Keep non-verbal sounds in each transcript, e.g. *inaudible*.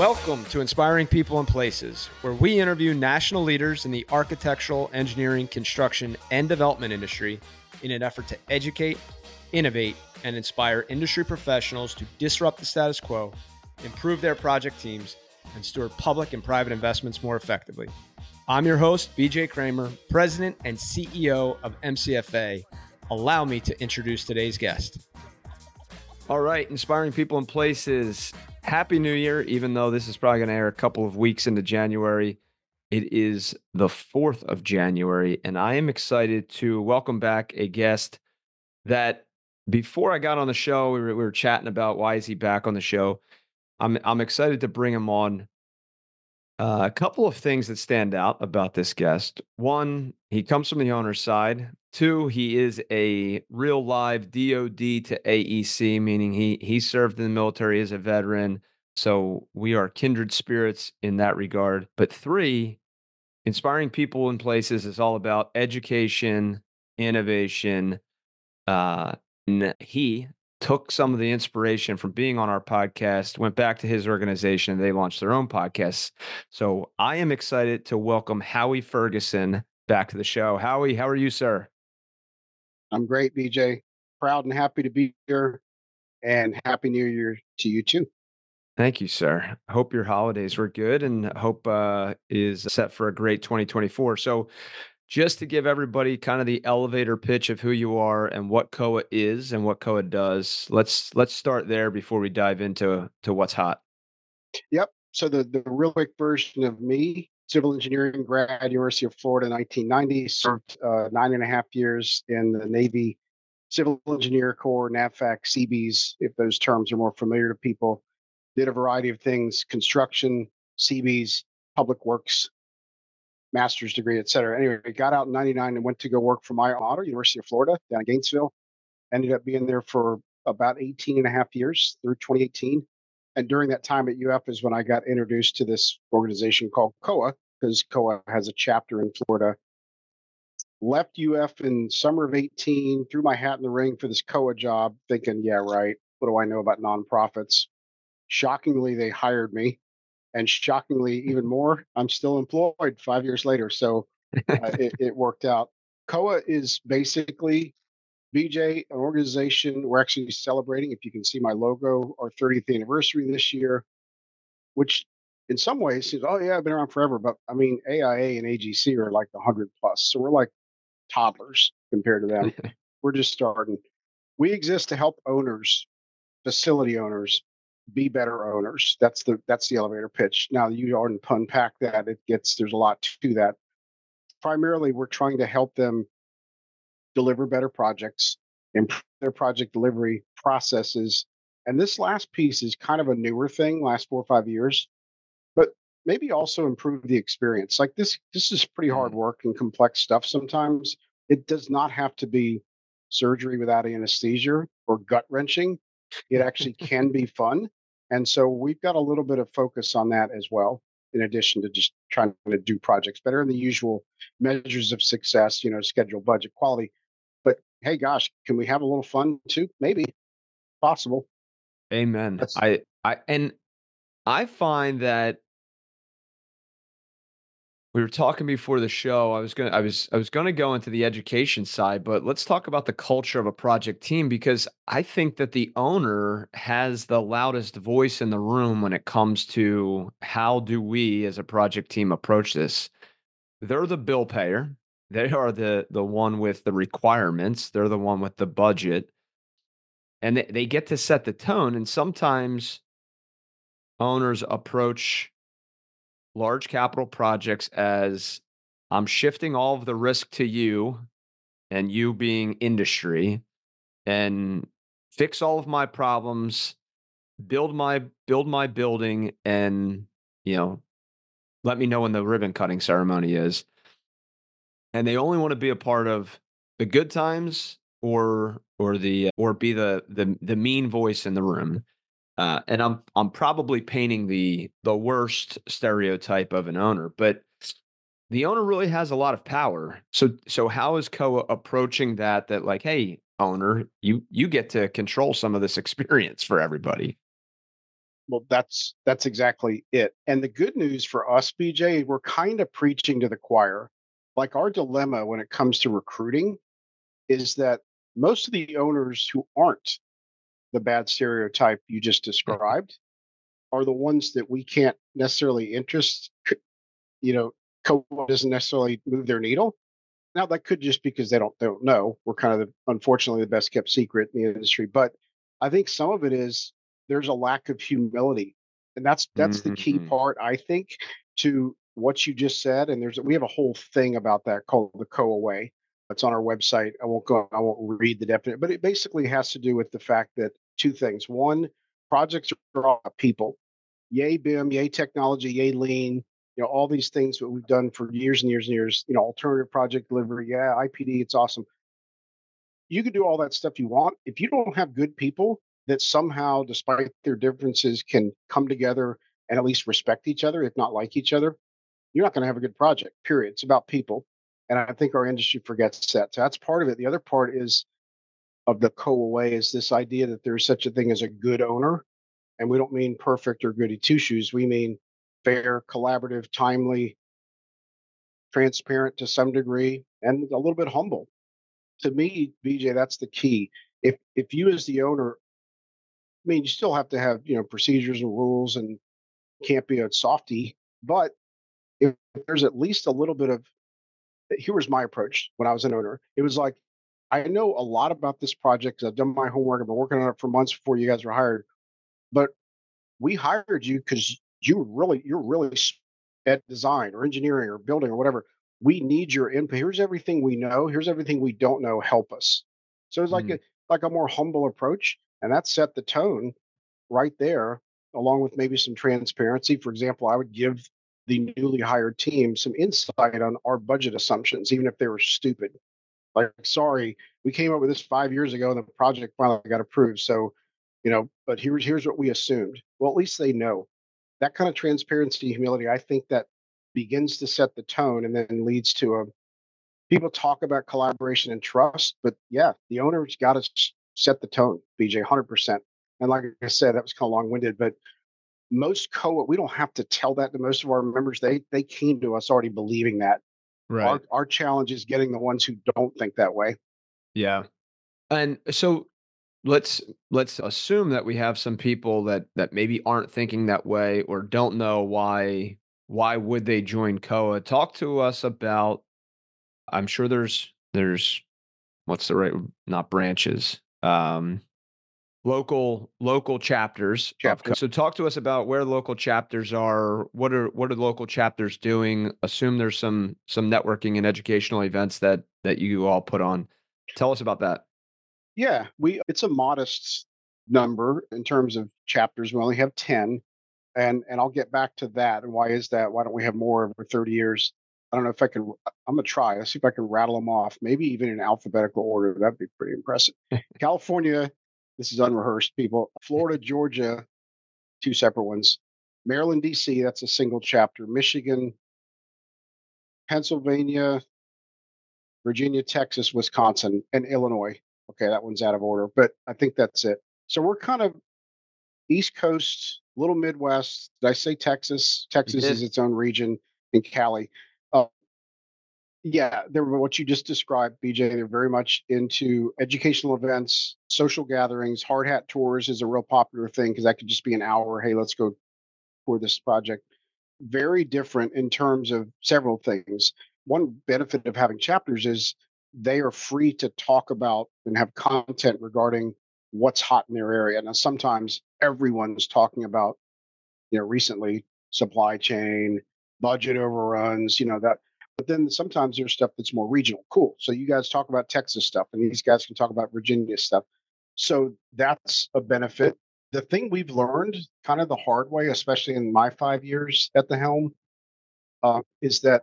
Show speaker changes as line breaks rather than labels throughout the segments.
Welcome to Inspiring People and Places, where we interview national leaders in the architectural, engineering, construction, and development industry in an effort to educate, innovate, and inspire industry professionals to disrupt the status quo, improve their project teams, and steward public and private investments more effectively. I'm your host, BJ Kraemer, President and CEO of MCFA. Allow me to introduce today's guest. All right, inspiring people and places. Happy New Year, even though this is probably going to air a couple of weeks into January. It is the 4th of January, and I am excited to welcome back a guest that before I got on the show, we were, we were chatting about why is he back on the show. I'm I'm excited to bring him on uh, a couple of things that stand out about this guest. One, he comes from the owner's side. Two, he is a real live DOD to AEC, meaning he he served in the military as a veteran. So we are kindred spirits in that regard. But three, inspiring people in places is all about education, innovation. Uh, he took some of the inspiration from being on our podcast, went back to his organization, they launched their own podcasts. So I am excited to welcome Howie Ferguson back to the show. Howie, how are you, sir?
I'm great, BJ. Proud and happy to be here, and happy New Year to you too.
Thank you, sir. Hope your holidays were good, and hope uh, is set for a great 2024. So, just to give everybody kind of the elevator pitch of who you are and what COAA is and what COAA does. Let's let's start there before we dive into to what's hot.
Yep. So the the real quick version of me, civil engineering grad, University of Florida, 1990, served uh, nine and a half years in the Navy Civil Engineer Corps, NAVFAC, Seabees, if those terms are more familiar to people. Did a variety of things: construction, Seabees, public works, master's degree, et cetera. Anyway, got out in 99 and went to go work for my honor, University of Florida, down in Gainesville. Ended up being there for about 18 and a half years through 2018. And during that time at UF is when I got introduced to this organization called COAA, because COAA has a chapter in Florida. Left UF in summer of 18, threw my hat in the ring for this COAA job, thinking, yeah, right. What do I know about nonprofits? Shockingly, they hired me and shockingly even *laughs* more i'm still employed five years later so uh, *laughs* it, it, worked out COAA is basically bj an organization we're actually celebrating if you can see my logo our 30th anniversary this year which in some ways seems oh yeah i've been around forever but i mean aia and agc are like the 100 plus so we're like toddlers compared to them *laughs* we're just starting we exist to help owners facility owners be better owners. That's the that's the elevator pitch. Now you already unpack that. It gets there's a lot to that. Primarily, we're trying to help them deliver better projects, improve their project delivery processes. And this last piece is kind of a newer thing, last four or five years, maybe also improve the experience. Like this, this is pretty hard mm-hmm. work and complex stuff sometimes. It does not have to be surgery without anesthesia or gut wrenching. It actually *laughs* can be fun. And so we've got a little bit of focus on that as well, in addition to just trying to do projects better and the usual measures of success, you know, schedule, budget, quality. But hey, gosh, can we have a little fun too? Maybe possible.
Amen. That's, I, I, and I find that we were talking before the show. I was gonna, I was, I was gonna go into the education side, but let's talk about the culture of a project team because I think that the owner has the loudest voice in the room when it comes to how do we as a project team approach this. They're the bill payer. They are the the one with the requirements. They're the one with the budget, and they, they get to set the tone. And sometimes owners approach large capital projects as I'm shifting all of the risk to you and you being industry and fix all of my problems, build my build my building and you know let me know when the ribbon cutting ceremony is. And they only want to be a part of the good times or or the or be the the the mean voice in the room. Uh, and I'm I'm probably painting the the worst stereotype of an owner, but the owner really has a lot of power. So so how is COAA approaching that? That like, hey, owner, you you get to control some of this experience for everybody.
Well, that's that's exactly it. And the good news for us, BJ, we're kind of preaching to the choir. Like our dilemma when it comes to recruiting is that most of the owners who aren't the bad stereotype you just
Mm-hmm.
described are the ones that we can't necessarily interest. You know, COAA doesn't necessarily move their needle. Now that could just because they don't they don't know. We're kind of the, unfortunately the best kept secret in the industry. But I think some of it is there's a lack of humility, and that's that's the key
Mhm.
part I think to what you just said. And there's we have a whole thing about that called the COAA Way. It's on our website. I won't go. I won't read the definition, but it basically has to do with the fact that two things. One, projects are all people. Yay BIM, yay technology, yay lean. You know all these things that we've done for years and years and years. You know alternative project delivery. Yeah, IPD. It's awesome. You can do all that stuff you want if you don't have good people that somehow, despite their differences, can come together and at least respect each other, if not like each other. You're not going to have a good project. Period. It's about people. And I think our industry forgets that. So that's part of it. The other part is of the COAA Way is this idea that there's such a thing as a good owner. And we don't mean perfect or goody two shoes. We mean fair, collaborative, timely, transparent to some degree, and a little bit humble. To me, BJ, that's the key. If if you as the owner, I mean, you still have to have you know procedures and rules, and can't be a softy. But if there's at least a little bit of here was my approach when I was an owner. It was like, I know a lot about this project 'cause I've done my homework. I've been working on it for months before you guys were hired. But we hired you because you really, you're really at design or engineering or building or whatever. We need your input. Here's everything we know. Here's everything we don't know. Help us. So it's like
Mm.
a like a more humble approach, and that set the tone right there, along with maybe some transparency. For example, I would give the newly hired team some insight on our budget assumptions, even if they were stupid. Like, sorry, we came up with this five years ago, and the project finally got approved. So, you know, but here's here's what we assumed. Well, at least they know that kind of transparency, and humility. I think that begins to set the tone, and then leads to a people talk about collaboration and trust, but yeah, the owner's got to set the tone. BJ, hundred percent. And like I said, that was kind of long winded, but most COAA we don't have to tell that to most of our members. They they came to us already believing that.
Right.
Our our challenge is getting the ones who don't think that way.
Yeah. And so let's let's assume that we have some people that that maybe aren't thinking that way or don't know why why would they join COAA. Talk to us about I'm sure there's there's what's the right not branches. Um local local chapters uh,
Chapter.
So talk to us about where local chapters are. What are what are local chapters doing? Assume there's some some networking and educational events that that you all put on. Tell us about that.
Yeah, we it's a modest number in terms of chapters. We only have 10. And and I'll get back to that. And why is that? Why don't we have more over 30 years? I don't know if I can I'm gonna try. Let's see if I can rattle them off, maybe even in alphabetical order. That'd be pretty impressive. *laughs* California, this is unrehearsed, people. Florida, Georgia, two separate ones. Maryland, DC, that's a single chapter. Michigan, Pennsylvania, Virginia, Texas, Wisconsin, and Illinois. Okay, that one's out of order, but I think that's it. So we're kind of East Coast, little Midwest. Did I say Texas? Texas is its own region in Cali. Yeah, they're what you just described, BJ. They're very much into educational events, social gatherings. Hard hat tours is a real popular thing because that could just be an hour. Hey, let's go for this project. Very different in terms of several things. One benefit of having chapters is they are free to talk about and have content regarding what's hot in their area. Now, sometimes everyone's talking about, you know, recently supply chain, budget overruns, you know, that. But then sometimes there's stuff that's more regional. Cool. So you guys talk about Texas stuff, and these guys can talk about Virginia stuff. So that's a benefit. The thing we've learned kind of the hard way, especially in my five years at the helm, uh, is that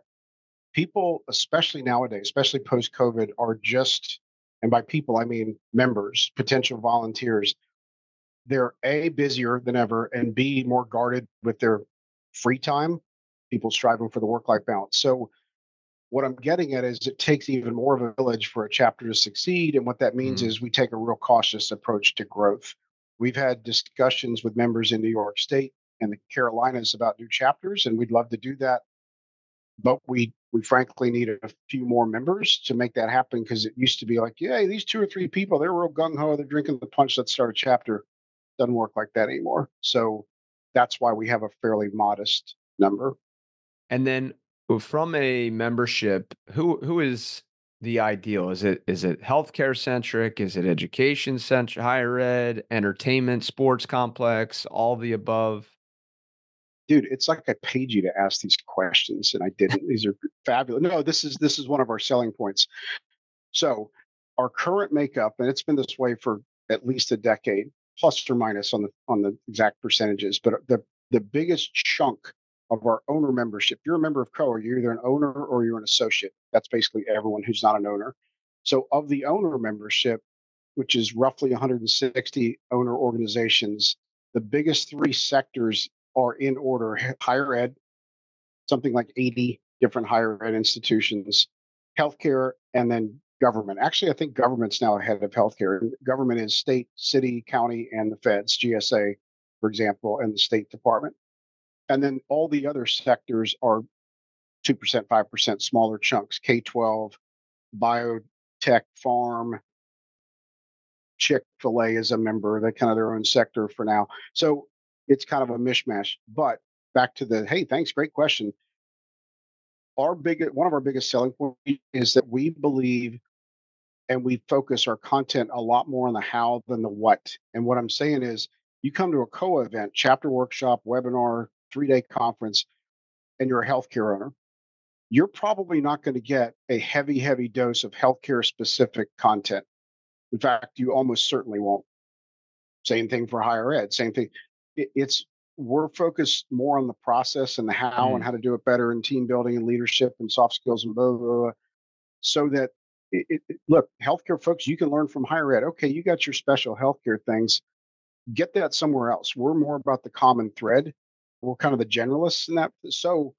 people, especially nowadays, especially post COVID, are just, and by people, I mean members, potential volunteers, they're A, busier than ever, and B, more guarded with their free time. People striving for the work life balance. So, what I'm getting at is it takes even more of a village for a chapter to succeed. And what that means
Mm.
is we take a real cautious approach to growth. We've had discussions with members in New York State and the Carolinas about new chapters, and we'd love to do that. But we we frankly need a few more members to make that happen because it used to be like, yeah, these two or three people, they're real gung ho, they're drinking the punch. Let's start a chapter. Doesn't work like that anymore. So that's why we have a fairly modest number.
And then from a membership, who who is the ideal? Is it is it healthcare centric? Is it education centric, higher ed, entertainment, sports complex, all the above?
Dude, it's like I paid you to ask these questions and I didn't. these are fabulous. No, this is this is one of our selling points. So our current makeup, and it's been this way for at least a decade, plus or minus on the on the exact percentages, but the the biggest chunk of our owner membership. You're a member of COAA, you're either an owner or you're an associate. That's basically everyone who's not an owner. So, of the owner membership, which is roughly 160 owner organizations, the biggest three sectors are in order higher ed, something like 80 different higher ed institutions, healthcare, and then government. Actually, I think government's now ahead of healthcare. Government is state, city, county, and the feds, GSA, for example, and the State Department. And then all the other sectors are 2%, 5% smaller chunks K 12, biotech, farm, Chick fil A is a member, they're kind of their own sector for now. So it's kind of a mishmash. But back to the hey, thanks, great question. Our big one of our biggest selling points is that we believe and we focus our content a lot more on the how than the what. And what I'm saying is you come to a COAA event, chapter workshop, webinar, three day conference and you're a healthcare owner, you're probably not going to get a heavy, heavy dose of healthcare specific content. In fact, you almost certainly won't. Same thing for higher ed, same thing. it's we're focused more on the process and the how mm. and how to do it better in team building and leadership and soft skills and blah, blah, blah so that it, it, look, healthcare folks, you can learn from higher ed. Okay, you got your special healthcare things. Get that somewhere else. We're more about the common thread we're kind of the generalists in that. So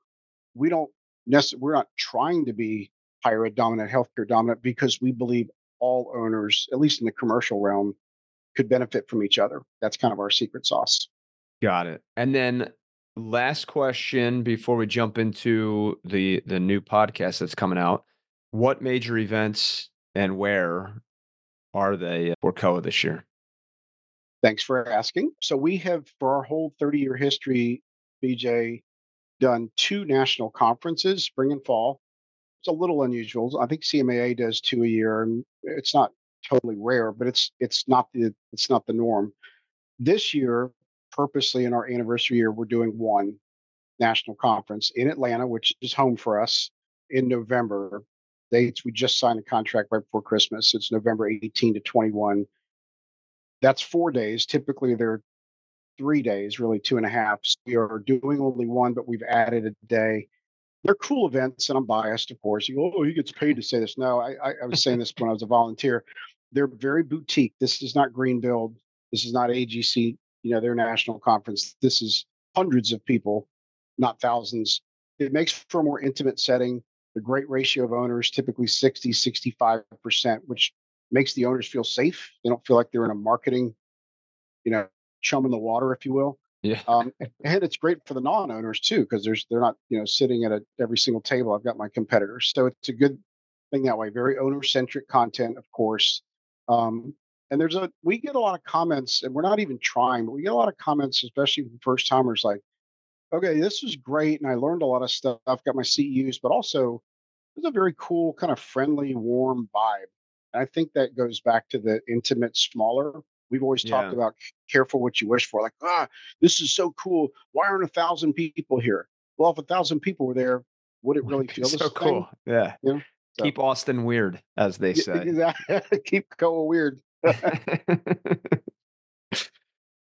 we don't necessarily, we're not trying to be higher ed dominant, healthcare dominant, because we believe all owners, at least in the commercial realm, could benefit from each other. That's kind of our secret sauce.
Got it. And then last question before we jump into the the new podcast that's coming out. What major events and where are they for COAA this year?
Thanks for asking. So we have, for our whole 30 year history, BJ done two national conferences, spring and fall. It's a little unusual. I think CMAA does two a year, and it's not totally rare, but it's it's not the it's not the norm. This year, purposely in our anniversary year, we're doing one national conference in Atlanta, which is home for us in November. Dates we just signed a contract right before Christmas. It's November 18 to 21. That's four days. Typically, they're three days, really two and a half. So we are doing only one, but we've added a day. They're cool events, and I'm biased, of course. You go, oh, he gets paid to say this. No, I, I, was saying this when I was a volunteer. They're very boutique. This is not Greenbuild. This is not AGC, you know, their national conference. This is hundreds of people, not thousands. It makes for a more intimate setting. The great ratio of owners, typically 60, 65%, which makes the owners feel safe. They don't feel like they're in a marketing, you know, chum in the water, if you will.
Yeah.
Um, and it's great for the non-owners too, because there's they're not you know sitting at a, every single table. I've got my competitors, so it's a good thing that way. Very owner-centric content, of course. Um, and there's a we get a lot of comments, and we're not even trying, but we get a lot of comments, especially from first timers, like, okay, this was great, and I learned a lot of stuff. I've got my CEUs, but also it's a very cool, kind of friendly, warm vibe. And I think that goes back to the intimate, smaller We've always yeah. talked about careful what you wish for. Like, ah, this is so cool. Why aren't a thousand people here? Well, if a thousand people were there, would it really *laughs* feel
so cool? Thing? Yeah. You know? so. Keep Austin weird, as they say. *laughs*
Keep going weird. *laughs*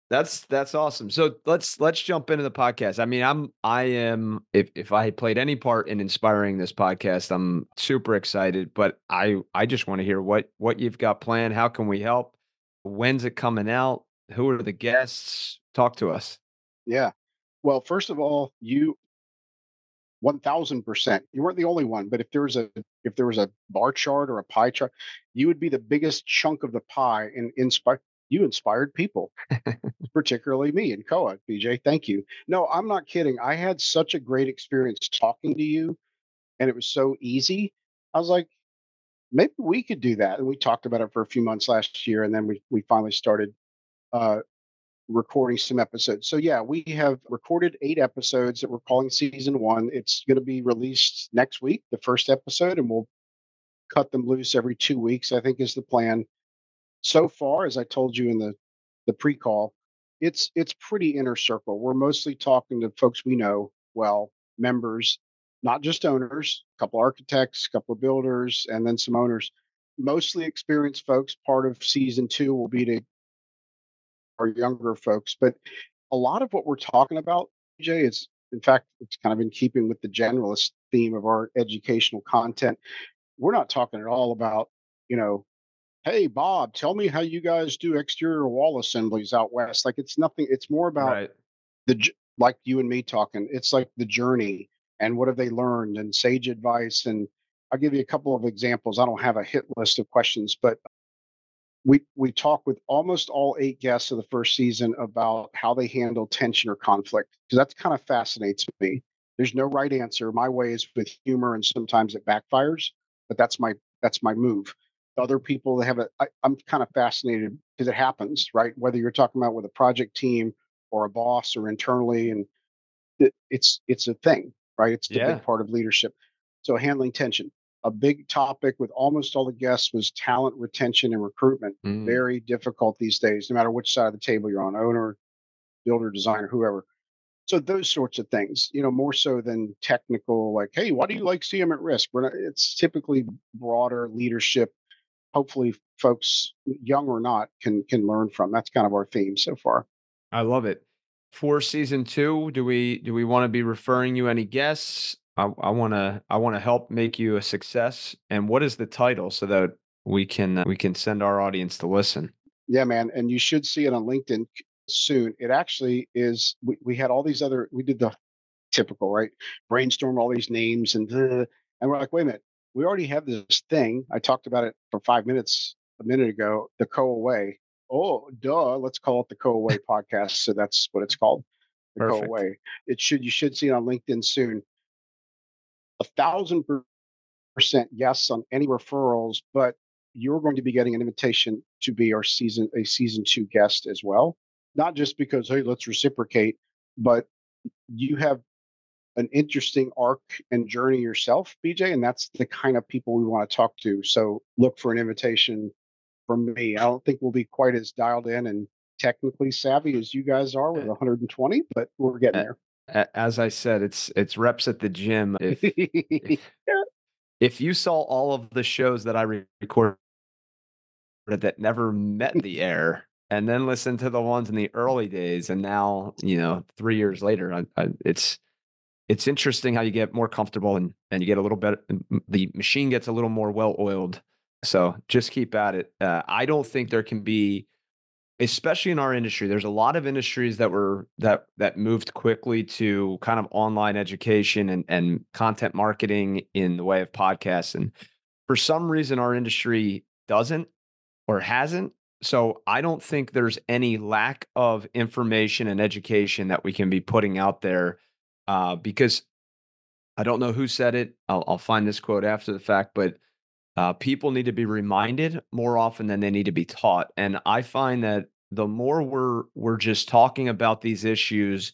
that's that's awesome. So let's let's jump into the podcast. I mean, I'm I am if if I played any part in inspiring this podcast, I'm super excited. But I I just want to hear what what you've got planned. How can we help? When's it coming out? Who are the guests? Talk to us.
Yeah. Well, first of all, you 1000%. You weren't the only one, but if there was a if there was a bar chart or a pie chart, you would be the biggest chunk of the pie in inspire you inspired people, *laughs* particularly me and COAA. BJ, thank you. No, I'm not kidding. I had such a great experience talking to you, and it was so easy. I was like, maybe we could do that. And we talked about it for a few months last year, and then we we finally started uh, recording some episodes. So yeah, we have recorded eight episodes that we're calling season one. It's going to be released next week, the first episode, and we'll cut them loose every two weeks. I think is the plan. So far, as I told you in the the pre-call, it's it's pretty inner circle. We're mostly talking to folks we know well, members, not just owners, a couple architects, a couple of builders, and then some owners. Mostly experienced folks. Part of season two will be to our younger folks. But a lot of what we're talking about, Jay, is in fact, it's kind of in keeping with the generalist theme of our educational content. We're not talking at all about, you know, hey Bob, tell me how you guys do exterior wall assemblies out west. Like it's nothing. It's more about right. the like you and me talking. It's like the journey and what have they learned and sage advice. And I'll give you a couple of examples. I don't have a hit list of questions, but we we talk with almost all eight guests of the first season about how they handle tension or conflict because that kind of fascinates me. There's no right answer. My way is with humor, and sometimes it backfires, but that's my that's my move. Other people that have a, I, I'm kind of fascinated because it happens, right? Whether you're talking about with a project team or a boss or internally, and it, it's it's a thing, right? It's a yeah. big part of leadership. So handling tension a big topic with almost all the guests was talent retention and recruitment. Mm. Very difficult these days, no matter which side of the table you're on, owner, builder, designer, whoever. So those sorts of things, you know, more so than technical, like, hey, why do you like CM at risk? Not, it's typically broader leadership. Hopefully, folks, young or not, can can learn from. That's kind of our theme so far.
I love it. For season two, do we do we want to be referring you any guests? I want to I want to help make you a success. And what is the title so that we can uh, we can send our audience to listen?
Yeah, man, and you should see it on LinkedIn soon. It actually is. We, we had all these other. We did the typical right brainstorm all these names and and we're like, wait a minute, we already have this thing. I talked about it for five minutes a minute ago. The COAA Way. Oh, duh. Let's call it the COAA Way podcast. So that's what it's called. The COAA Way. It should you should see it on LinkedIn soon a thousand percent yes on any referrals, but you're going to be getting an invitation to be our season a season two guest as well. Not just because hey, let's reciprocate, but you have an interesting arc and journey yourself, BJ, and that's the kind of people we want to talk to. So look for an invitation from me. I don't think we'll be quite as dialed in and technically savvy as you guys are with uh, 120, but we're getting there
as I said, it's it's reps at the gym. If, if, *laughs* if you saw all of the shows that I recorded that never met the *laughs* air, and then listen to the ones in the early days, and now you know three years later, I, I, it's it's interesting how you get more comfortable and and you get a little better. The machine gets a little more well oiled. So just keep at it. Uh, I don't think there can be especially in our industry there's a lot of industries that were that that moved quickly to kind of online education and and content marketing in the way of podcasts and for some reason our industry doesn't or hasn't so i don't think there's any lack of information and education that we can be putting out there uh, because i don't know who said it I'll, I'll find this quote after the fact but uh, people need to be reminded more often than they need to be taught. And I find that the more we're we're just talking about these issues,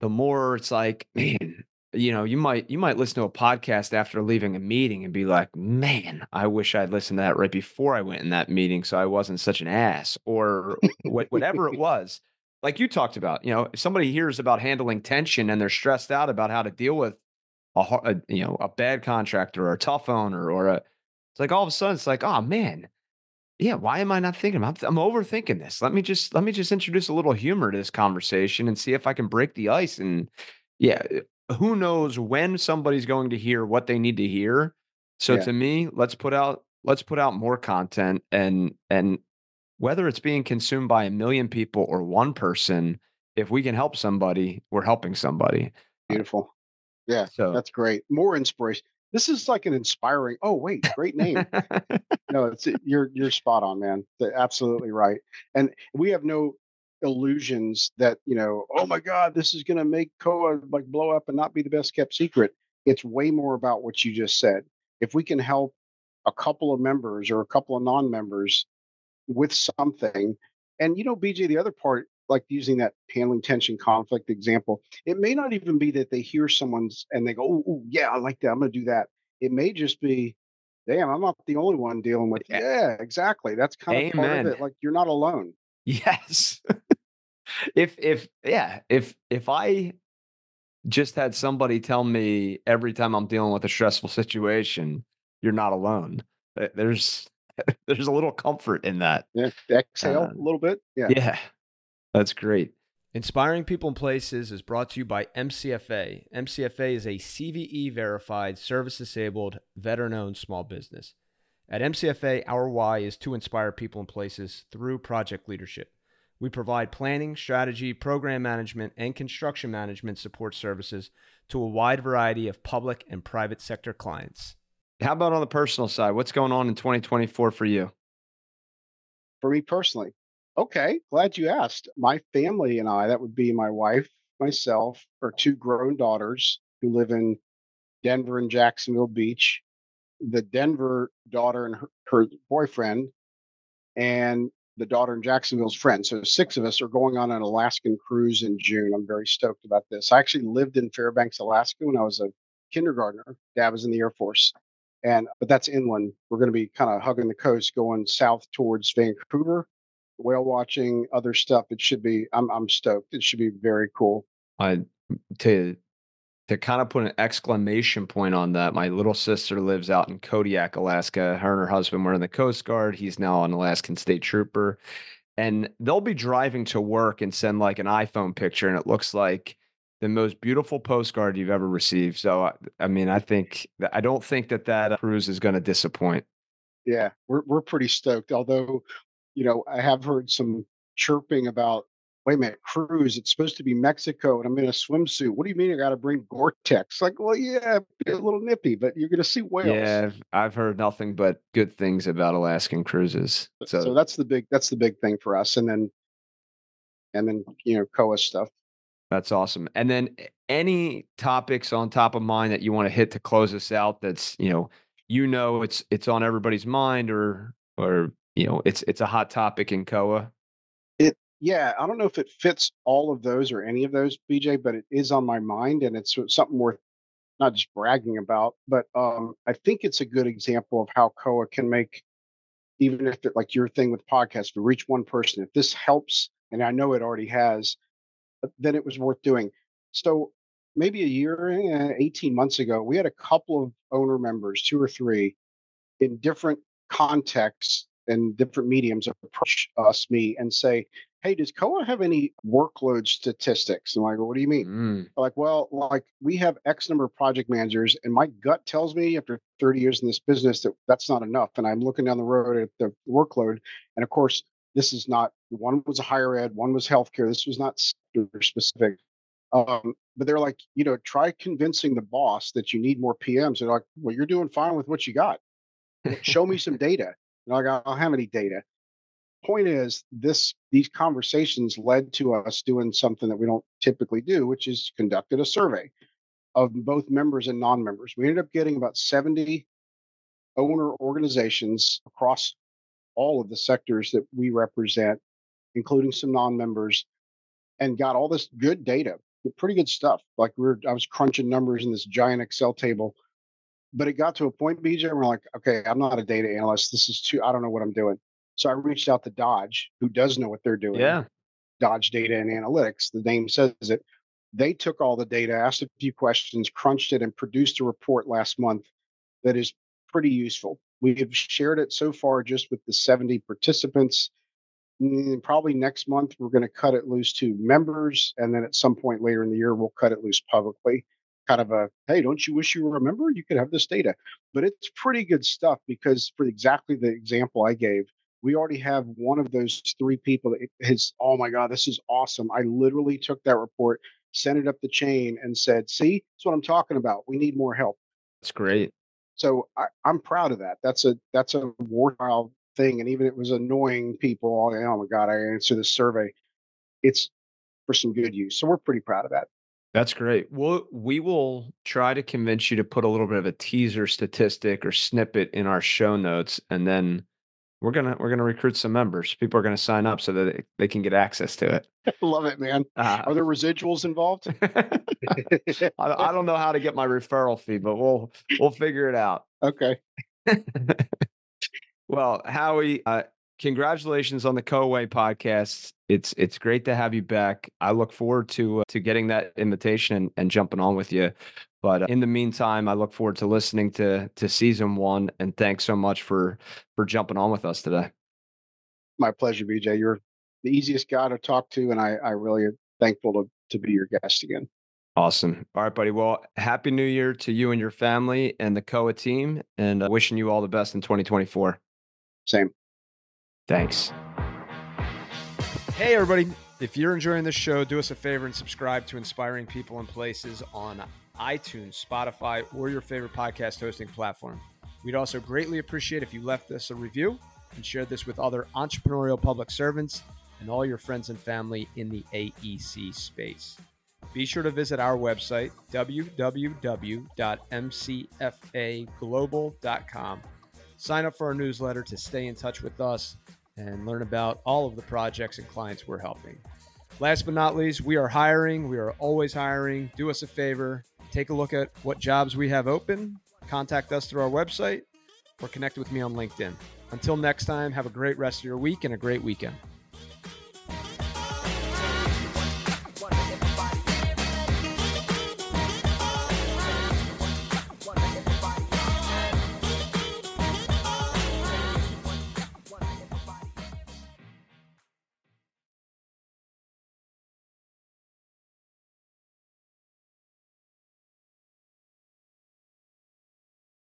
the more it's like, man, you know, you might you might listen to a podcast after leaving a meeting and be like, man, I wish I'd listened to that right before I went in that meeting, so I wasn't such an ass, or whatever it was. Like you talked about, you know, if somebody hears about handling tension and they're stressed out about how to deal with a, a you know a bad contractor or a tough owner or a it's like all of a sudden it's like oh man yeah why am i not thinking I'm, I'm overthinking this. Let me just let me just introduce a little humor to this conversation and see if i can break the ice. And yeah uh, who knows when somebody's going to hear what they need to hear. So yeah. to me let's put out let's put out more content and and whether it's being consumed by a million people or one person if we can help somebody we're helping somebody.
Beautiful yeah, so that's great. More inspiration. this is like an inspiring. Oh wait, great name. *laughs* no, it's you're you're spot on, man. absolutely right. And we have no illusions that you know. Oh my God, this is going to make COAA like blow up and not be the best kept secret. It's way more about what you just said. If we can help a couple of members or a couple of non-members with something, and you know, BJ, the other part like using that handling tension conflict example, it may not even be that they hear someone's and they go, oh, yeah, I like that. I'm going to do that. It may just be, damn, I'm not the only one dealing with. Yeah, yeah exactly. That's kind Amen. of part of it. Like you're not alone.
Yes. *laughs* if if yeah, if if I just had somebody tell me every time I'm dealing with a stressful situation, you're not alone. There's *laughs* there's a little comfort in that.
Yeah, exhale uh, a little bit. Yeah.
Yeah. That's great. Inspiring People and Places is brought to you by MCFA. MCFA is a CVE verified, service disabled, veteran owned small business. At MCFA, our why is to inspire people and places through project leadership. We provide planning, strategy, program management, and construction management support services to a wide variety of public and private sector clients. How about on the personal side? What's going on in 2024 for you?
For me personally, Okay, glad you asked. My family and I, that would be my wife, myself, our two grown daughters who live in Denver and Jacksonville Beach, the Denver daughter and her, her boyfriend, and the daughter in Jacksonville's friend. So six of us are going on an Alaskan cruise in June. I'm very stoked about this. I actually lived in Fairbanks, Alaska when I was a kindergartner. Dad was in the Air Force. And but that's inland. We're going to be kind of hugging the coast going south towards Vancouver whale watching, other stuff. It should be. I'm I'm stoked. It should be very cool.
I to to kind of put an exclamation point on that. My little sister lives out in Kodiak, Alaska. Her and her husband were in the Coast Guard. He's now an Alaskan State Trooper, and they'll be driving to work and send like an iPhone picture, and it looks like the most beautiful postcard you've ever received. So, I mean, I think I don't think that that cruise is going to disappoint.
Yeah, we're we're pretty stoked. Although you know, I have heard some chirping about, wait a minute, cruise, it's supposed to be Mexico and I'm in a swimsuit. What do you mean I got to bring *laughs* Gore-Tex? Like, well, yeah, a little nippy, but you're going to see whales.
Yeah, I've heard nothing but good things about Alaskan cruises. So,
so that's the big, that's the big thing for us. And then, and then, you know, COAA stuff.
That's awesome. And then eh, any topics on top of mind that you want to hit to close us out that's, you know, you know it's it's on everybody's mind or or you know, it's it's a hot topic in COAA.
It yeah, I don't know if it fits all of those or any of those, BJ, but it is on my mind and it's something worth not just bragging about, but um, I think it's a good example of how COAA can make, even if it, like your thing with podcasts, to reach one person. If this helps, and I know it already has, uh, then it was worth doing. So maybe a year, eh, 18 months ago, we had a couple of owner members, two or three, in different contexts and different mediums approach us, me, and say, Hey, does COAA have any workload statistics? And I go, What do you mean? Mm. Like, well, like we have X number of project managers, and my gut tells me after 30 years in this business that that's not enough. And I'm looking down the road at the workload. And of course, this is not one was a higher ed, one was healthcare. This was not sector specific. Um, but they're like, you know, try convincing the boss that you need more PMs. They're like, well, you're doing fine with what you got. Show me some *laughs* data. And I don't have any data. Point is, this these conversations led to us doing something that we don't typically do, which is conducted a survey of both members and non-members. We ended up getting about 70 owner organizations across all of the sectors that we represent, including some non-members, and got all this good data, pretty good stuff. Like we are I was crunching numbers in this giant Excel table but it got to a point, BJ, we're like, okay, I'm not a data analyst. This is too, I don't know what I'm doing. So I reached out to Dodge, who does know what they're doing.
Yeah.
Dodge Data and Analytics, the name says it. They took all the data, asked a few questions, crunched it, and produced a report last month that is pretty useful. We have shared it so far just with the 70 participants. And probably next month, we're going to cut it loose to members. And then at some point later in the year, we'll cut it loose publicly kind of a hey don't you wish you were a member you could have this data but it's pretty good stuff because for exactly the example i gave we already have one of those three people that eh, has oh my god this is awesome i literally took that report sent it up the chain and said see that's what i'm talking about we need more help
that's great
So I, am proud of that. That's a that's a worthwhile thing. And even it was annoying people. Oh, oh my God, I answered this survey. It's for some good use. So we're pretty proud of that.
That's great. Well, we will try to convince you to put a little bit of a teaser statistic or snippet in our show notes, and then we're gonna we're gonna recruit some members. People are gonna sign up so that they, they can get access to it. *laughs*
Love it, man. Uh, are there residuals involved? *laughs*
I, I don't know how to get my referral fee, but we'll we'll figure it out.
Okay. *laughs*
well, Howie, uh, congratulations on the COAA Way podcast. It's it's great to have you back. I look forward to uh, to getting that invitation and, and jumping on with you. But uh, in the meantime, I look forward to listening to to season one. And thanks so much for for jumping on with us today.
My pleasure, BJ. You're the easiest guy to talk to, and I I really am thankful to to be your guest again.
Awesome. All right, buddy. Well, happy new year to you and your family and the COAA team, and uh, wishing you all the best in 2024.
Same.
Thanks. Hey, everybody. If you're enjoying this show, do us a favor and subscribe to Inspiring People and Places on iTunes, Spotify, or your favorite podcast hosting platform. We'd also greatly appreciate if you left us a review and shared this with other entrepreneurial public servants and all your friends and family in the AEC space. Be sure to visit our website, www.mcfaglobal.com. Sign up for our newsletter to stay in touch with us and learn about all of the projects and clients we're helping. Last but not least, we are hiring. We are always hiring. Do us a favor, take a look at what jobs we have open, contact us through our website, or connect with me on LinkedIn. Until next time, have a great rest of your week and a great weekend.